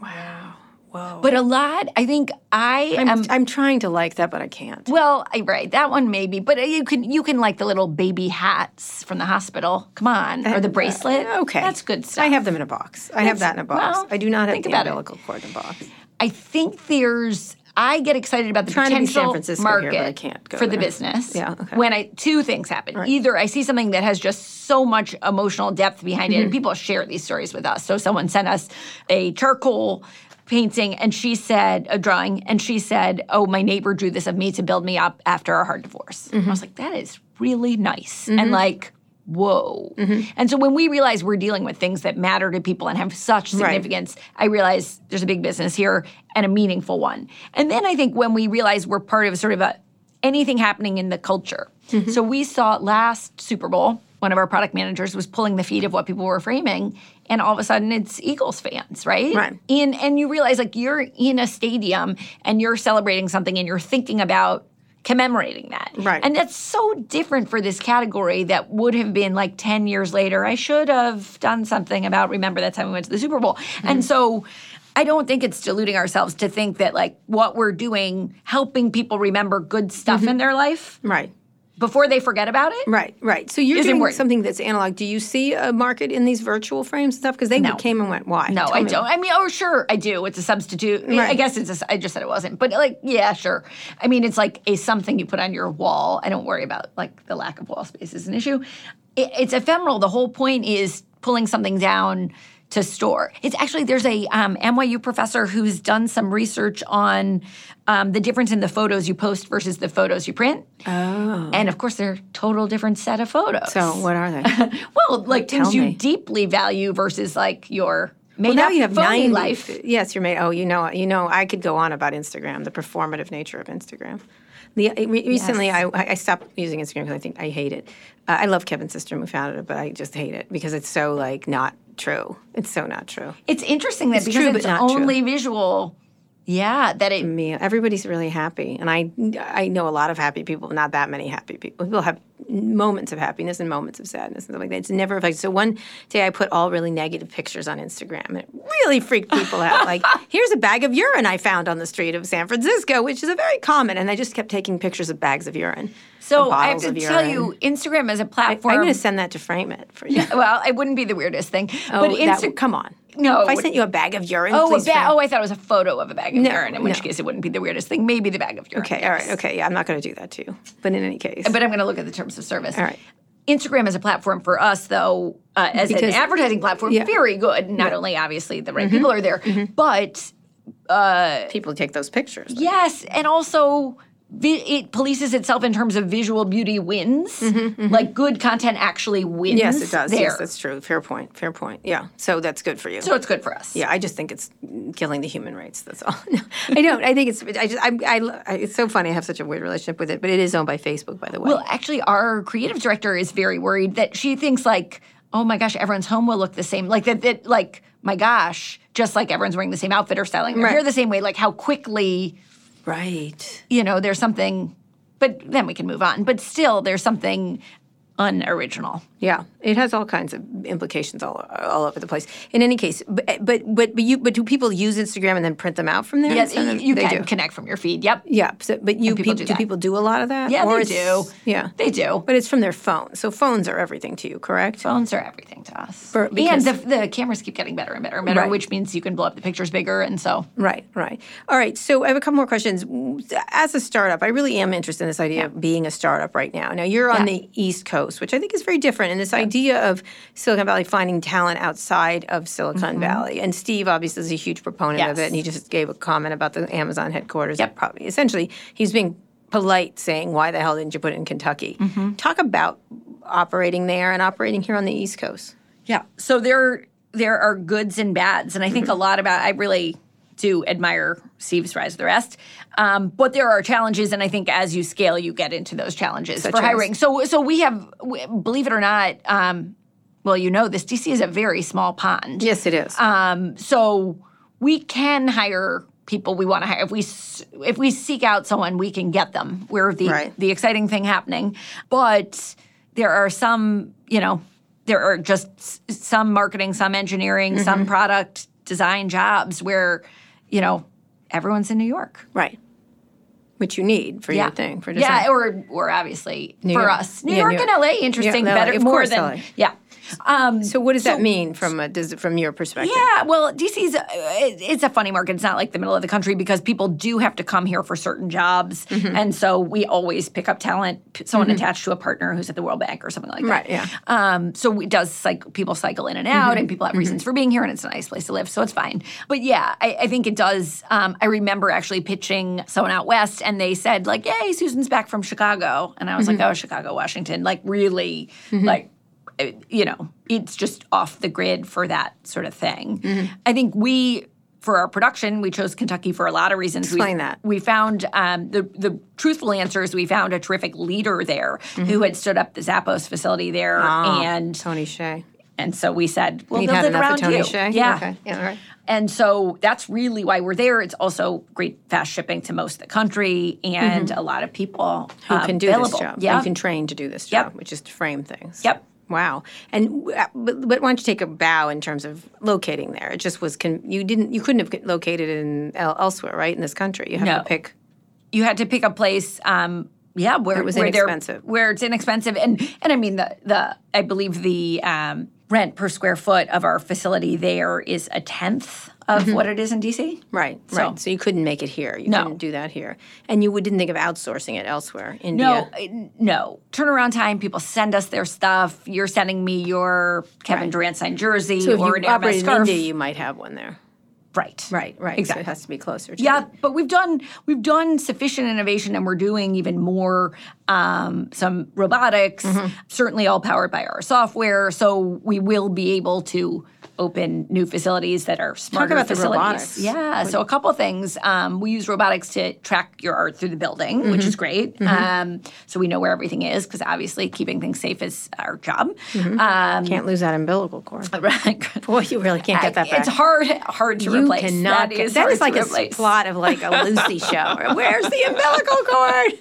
Wow. Whoa. But a lot, I think I I'm, am. I'm trying to like that, but I can't. well, I, right, that one maybe, but you can you can like the little baby hats from the hospital. Come on, or the bracelet. Uh, Okay. that's good stuff. I have them in a box. I have that in a box. well, I do not have the umbilical cord in a box. I think there's. I get excited about the Trying to be San potential Francisco here, market but I can't go for the business. Yeah, okay. When I two things happen. Either I see something that has just so much emotional depth behind Mm-hmm. it, and people share these stories with us. So someone sent us a charcoal painting, and she said a drawing, and she said, "Oh, my neighbor drew this of me to build me up after our hard divorce." Mm-hmm. I was like, "That is really nice," and like. Whoa. Mm-hmm. And so when we realize we're dealing with things that matter to people and have such Right. significance, I realize there's a big business here and a meaningful one. And then I think when we realize we're part of sort of a anything happening in the culture. Mm-hmm. So we saw last Super Bowl, one of our product managers was pulling the feed of what people were framing, and all of a sudden it's Eagles fans, right? Right. And and you realize like you're in a stadium and you're celebrating something and you're thinking about commemorating that. Right. And that's so different for this category that would have been like 10 years later, I should have done something about remember that time we went to the Super Bowl. Mm-hmm. And so I don't think it's deluding ourselves to think that like what we're doing, helping people remember good stuff Mm-hmm. in their life Right. Before they forget about it. Right, right. So you're doing important. something that's analog. Do you see a market in these virtual frames and stuff? Because they No. came and went. Why? No, Tell I me. don't. I mean, oh, sure, I do. It's a substitute. I Right. guess it's. A, I just said it wasn't, but like, yeah, sure. I mean, it's like a something you put on your wall. I don't worry about like the lack of wall space is an issue. It, it's ephemeral. The whole point is pulling something down to store. It's actually there's a um, NYU professor who's done some research on um, the difference in the photos you post versus the photos you print. Oh, and of course they're total different set of photos. So what are they? well, like tell things you me. deeply value versus like your made Well, now you have phony 90 life. Yes, you're made. Oh, you know, you know. I could go on about Instagram, the performative nature of Instagram. The, recently, Yes. I, I stopped using Instagram because I think I hate it. Uh, I love Kevin Systrom who founded it, but I just hate it because it's so like not true. It's so not true. It's interesting that It's because true, it's not true. only visual. Yeah, that it. me. Everybody's really happy, and I I know a lot of happy people, not that many happy people. People have moments of happiness and moments of sadness and stuff like that. It's never like so. One day I put all really negative pictures on Instagram, and it really freaked people out. like, here's a bag of urine I found on the street of San Francisco, which is a very common. And I just kept taking pictures of bags of urine. So I have to tell urine. you, Instagram as a platform. I, am going to send that to frame it for you. well, it wouldn't be the weirdest thing, Oh, but Insta- would- come on. No, if I sent you a bag of urine, Oh, a ba- oh, I thought it was a photo of a bag of No, urine. In which no. case, it wouldn't be the weirdest thing. Maybe the bag of urine. Okay, all right, okay, yeah, I'm not going to do that to you. But in any case, But I'm going to look at the terms of service. All right. Instagram as a platform for us, though, uh, as Because- an advertising platform, yeah. Mm-hmm. very good. Not only obviously the right people are there, but people take those pictures. yes, and also vi- it polices itself in terms of visual beauty wins. Like good content actually wins. Mm-hmm, Yes, it does. There. Yes, that's true. Fair point. Fair point. Yeah. So that's good for you. so it's good for us. yeah, I just think it's killing the human rights. That's all. No, I don't. I think it's. I just. I, I, I. It's so funny. I have such a weird relationship with it, but it is owned by Facebook, by the way. Well, actually, our creative director is very worried that she thinks like, oh my gosh, everyone's home will look the same. Like that. That like, my gosh, just like everyone's wearing the same outfit or styling their Right. hair the same way. Like how quickly right. you know, there's something, but then we can move on. But still, there's something unoriginal. Yeah, it has all kinds of implications all, all over the place. In any case, but eh, but but, but you but do people use Instagram and then print them out from there? Yes, and you they can do. connect from your feed. Yep. Yeah, so, but you people peop- do do people do a lot of that? Yeah, Or they do. Yeah, They do. But it's from their phone, so phones are everything to you, correct? Phones are everything to us. For- and the, the cameras keep getting better and better and better, Right. which means you can blow up the pictures bigger. And so, Right, right. All right. So I have a couple more questions. As a startup, I really am interested in this idea of being a startup right now. Now you're on Yeah. the East Coast, which I think is very different, and this idea of Silicon Valley finding talent outside of Silicon Valley. And Steve obviously is a huge proponent of Mm-hmm. It, and he just gave a comment about the Amazon headquarters. Yep. Probably, essentially, he's being polite, saying, "Why the hell didn't you put it in Kentucky?" Mm-hmm. Talk about operating there and operating here on the East Coast. yeah. So there, there are goods and bads. And I think a lot about, I really do admire Steve's rise to the rest. Um, but there are challenges. And I think as you scale, you get into those challenges Such for as? hiring. So, so we have, believe it or not, um, well, you know, this DC is a very small pond. Yes, it is. Um, so we can hire people we want to hire. If we if we seek out someone, we can get them. We're the Right. the exciting thing happening. But there are some, you know, there are just some marketing, some engineering, Mm-hmm. some product design jobs where, you know, everyone's in New York. right. Which you need for your thing for design. yeah, or or obviously New for York. us, New Yeah, York New and York. LA, interesting, Yeah, better of more course, than LA. yeah. Um, So what does that mean from a does, from your perspective? Yeah, well, DC's uh, it- it's a funny market. It's not like the middle of the country because people do have to come here for certain jobs, Mm-hmm. and so we always pick up talent, someone attached to a partner who's at the World Bank or something like that. Right, yeah. Um, so it does like people cycle in and out, and people have reasons for being here, and it's a nice place to live, so it's fine. But yeah, I, I think it does. Um, I remember actually pitching someone out west, and they said like, "Yay, Susan's back from Chicago," and I was like, "Oh, Chicago, Washington, like really, like." You know, it's just off the grid for that sort of thing. Mm-hmm. I think we, for our production, we chose Kentucky for a lot of reasons. Explain we, that. We found um, the the truthful answer is we found a terrific leader there Mm-hmm. who had stood up the Zappos facility there, and Tony Hsieh. and so we said, "We'll build had it enough around Tony you." Hsieh? Yeah. Okay. Yeah, all right. And so that's really why we're there. It's also great fast shipping to most of the country and a lot of people Mm-hmm. um, Who can do available. this job? Yeah. You can train to do this job, Yep. which is to frame things. Yep. Wow. And uh, but, but why don't you take a bow in terms of locating there? It just was con- you didn't you couldn't have located in el- elsewhere, right? In this country, you have No. to pick. you had to pick a place um yeah where It was where inexpensive. where it's inexpensive and and i mean the the i believe the um rent per square foot of our facility there is a tenth of Mm-hmm. what it is in dc Right, So- right. So you couldn't make it here. You No. couldn't do that here, and you didn't think of outsourcing it elsewhere. no India. uh, no turnaround time people send us their stuff you're sending me your kevin Right. durant signed jersey so if or an Hermes in India, you might have one there. Right Right, right. So Exactly. it has to be closer. To Yeah, but we've done we've done sufficient innovation, and we're doing even more. Um, some robotics, Mm-hmm. certainly all powered by our software. So we will be able to open new facilities that are smarter Talk about the facilities. robotics. Yeah, so a couple things. Um, we use robotics to track your art through the building, which Mm-hmm. is great. Um, so we know where everything is because obviously keeping things safe is our job. Mm-hmm. Um, Can't lose that umbilical cord. right. Boy, you really can't get that back. It's hard, hard to You replace. cannot. That get- is that hard is like a replace. plot of like a Lucy show. Where's the umbilical cord?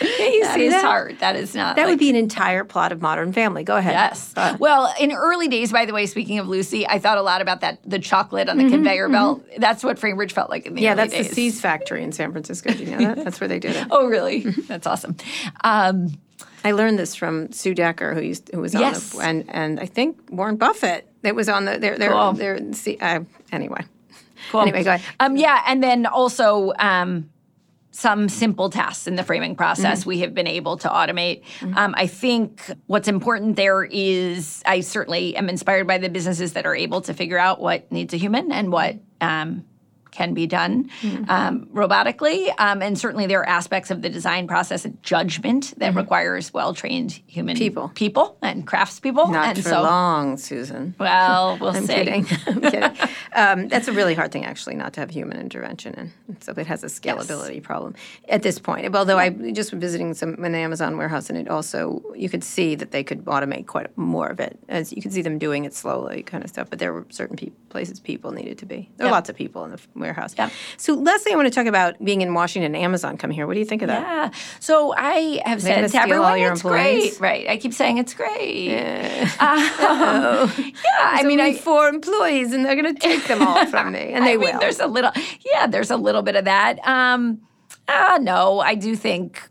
Can you That see is that? hard. That is not. That like, would be an entire plot of Modern Family. Go ahead. Yes. Uh, well, in early days, by the way, speaking of Lucy, I thought a lot about that the chocolate on the conveyor belt. That's what Framebridge felt like in the Mm-hmm, yeah, that's days. the See's factory in San Francisco. Do you know that? That's where they did it. Oh, really? Mm-hmm. That's awesome. Um, I learned this from Sue Decker, who used who was on Yes. the and and I think Warren Buffett. That was on the their their Cool. their see, uh, anyway. cool. Anyway, go ahead. Um, yeah, and then also um, some simple tasks in the framing process Mm-hmm. we have been able to automate. Um, I think what's important there is I certainly am inspired by the businesses that are able to figure out what needs a human and what um, can be done Mm-hmm. um, robotically. Um, and certainly there are aspects of the design process and judgment that requires well trained human Mm-hmm. People. people and craftspeople. Not and for so, long, Susan. well, we'll I'm see. kidding. I'm kidding. Um, that's a really hard thing, actually, not to have human intervention in. So it has a scalability problem at this point. Although I just was visiting some an Amazon warehouse, and it also you could see that they could automate quite more of it. As you could see them doing it slowly, kind of stuff. But there were certain pe- places people needed to be. There were Yep. lots of people in the warehouse. Yeah. So, Leslie, I want to talk about being in Washington. Amazon come here. What do you think of that? Yeah. So I have said to everyone, it's employees? great. Right. I keep saying it's great. Yeah. yeah. I mean, I, four employees, and they're going to take them all from me, and they I will. there's a little, yeah, there's a little bit of that. Um, uh, no, I do think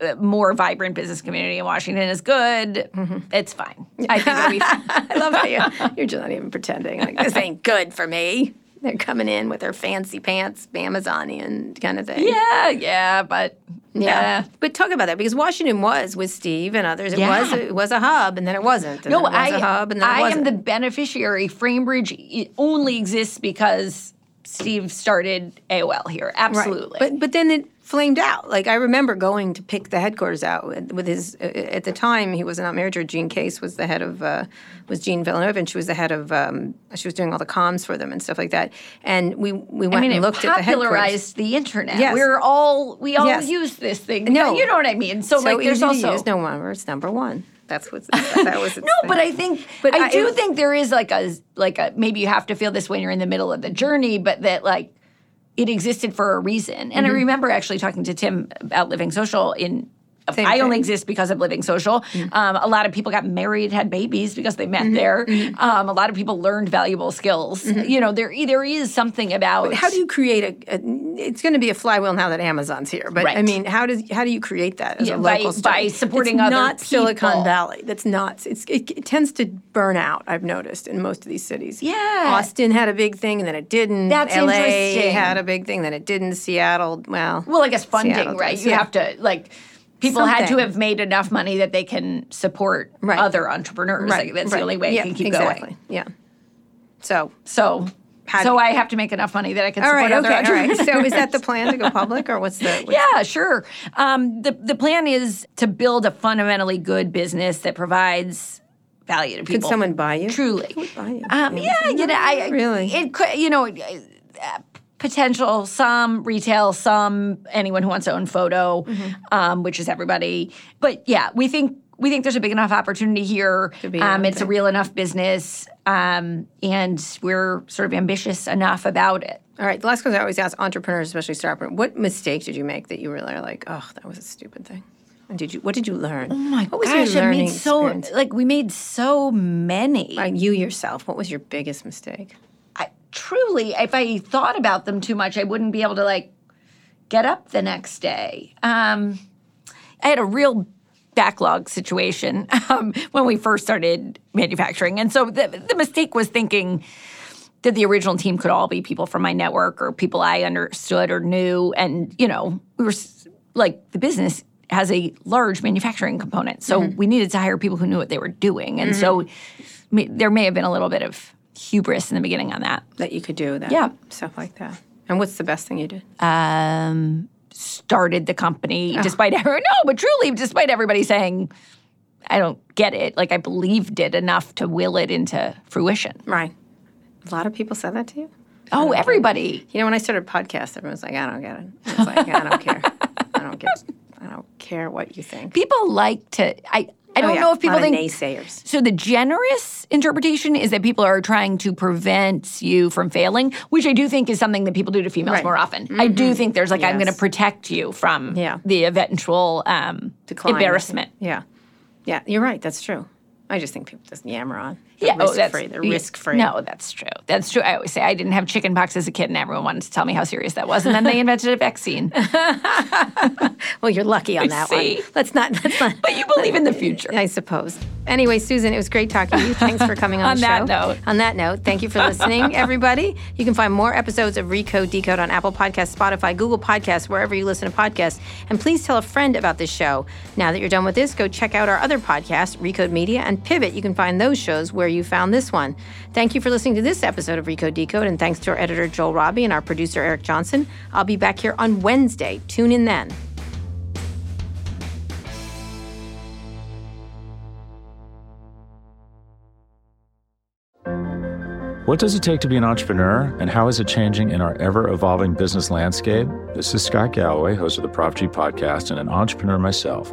uh, more vibrant business community in Washington is good. Mm-hmm. It's fine. I think it'll be fine. I love how you, you're just not even pretending. Like, this ain't good for me. They're coming in with their fancy pants, Amazonian kind of thing. yeah, yeah, but yeah. But talk about that because Washington was with Steve and others. It Yeah. was it was a hub, and then it wasn't. No, was I, a hub, and then it I wasn't. am the beneficiary. Framebridge only exists because Steve started AOL here. Right. Absolutely. But but then it flamed out. Like I remember going to pick the headquarters out with, his. Uh, at the time, he was not her. Jean Case was the head of uh, was Jean Villanueva, and she was the head of. Um, she was doing all the comms for them and stuff like that. And we we went I mean, and looked at the headquarters. popularized the internet. Yes. We're all we all Yes. use this thing. No. you know what I mean. So, So like, there's also use. No wonder it's number one. That's what that was. No, thing. but I think But I, I- do think there is like a like a maybe you have to feel this when you're in the middle of the journey, but that like it existed for a reason. And I Mm-hmm. remember actually talking to Tim about LivingSocial in Same I only exist because of LivingSocial. Mm-hmm. Um, a lot of people got married, had babies because they met there. Mm-hmm. Um, a lot of people learned valuable skills. You know, there there is something about How do you create a? a it's going to be a flywheel now that Amazon's here. But I mean, how does how do you create that as Yeah, a by- local? by study? supporting it's other not Silicon. Valley. That's not. It's it, it tends to burn out. I've noticed in most of these cities. Yeah. Austin had a big thing and then it didn't. That's LA interesting. had a big thing then it didn't. Seattle, well, Well, I guess funding, right? does, You yeah. have to like people had to have made enough money that they can support Right. other entrepreneurs. right. Like, that's right. the only way yeah, it can keep exactly. going. Yeah. So. So, so I have to make enough money that I can All support right. other Okay. All right. So is that the plan to go public or what's the? What's Yeah, sure. Um, the the plan is to build a fundamentally good business that provides value to people. Could someone buy you? Truly. Buy you? Um, yeah, you know, I Really? it could, you know, potential some retail, some anyone who wants to own photo, Mm-hmm. um, which is everybody. But yeah, we think we think there's a big enough opportunity here. um, it's a real enough business, um, and we're sort of ambitious enough about it. All right. The last question I always ask entrepreneurs, especially startup, what mistake did you make that you really are like, oh, that was a stupid thing? And did you? What did you learn? Oh my what was gosh, your I made so experience? like we made so many. Like you yourself, what was your biggest mistake? Truly, if I thought about them too much, I wouldn't be able to like get up the next day. Um, I had a real backlog situation um, when we first started manufacturing, and so the, the mistake was thinking that the original team could all be people from my network or people I understood or knew, and you know, we were like the business has a large manufacturing component, so we needed to hire people who knew what they were doing, and so there may have been a little bit of hubris in the beginning on that. That you could do that? Yeah. Stuff like that. And what's the best thing you did? um, started the company despite everyone. No, but truly, despite everybody saying, I don't get it. Like I believed it enough to will it into fruition. right. A lot of people said that to you? Oh, everybody. You know, when I started podcast, everyone was like, I don't get it. I was like, I don't care. I don't care. I don't care what you think. People like to. I. I Oh, don't yeah, know if people think naysayers. So the generous interpretation is that people are trying to prevent you from failing, which I do think is something that people do to females Right. Mm-hmm. more often. I do think there's like I'm going to protect you from Yeah. the eventual um, Decline. embarrassment. Yeah. Yeah, you're right. That's true. I just think people just yammer on. Yeah, oh, risk that's free. They're yeah, risk free. No, that's true. That's true. I always say I didn't have chicken pox as a kid, and everyone wanted to tell me how serious that was, and then they invented a vaccine. Well, you're lucky on that See? one. Let's not. Let's not. But you believe in the future. I suppose. Anyway, Susan, it was great talking to you. Thanks for coming on, On the that note. On that note, thank you for listening, everybody. You can find more episodes of Recode Decode on Apple Podcasts, Spotify, Google Podcasts, wherever you listen to podcasts. And please tell a friend about this show. Now that you're done with this, go check out our other podcasts, Recode Media and Pivot. You can find those shows where you found this one. Thank you for listening to this episode of Recode Decode, and thanks to our editor Joel Robbie and our producer Eric Johnson. I'll be back here on Wednesday. Tune in then. What does it take to be an entrepreneur, and how is it changing in our ever evolving business landscape? This is Scott Galloway, host of the Prop G podcast, and an entrepreneur myself.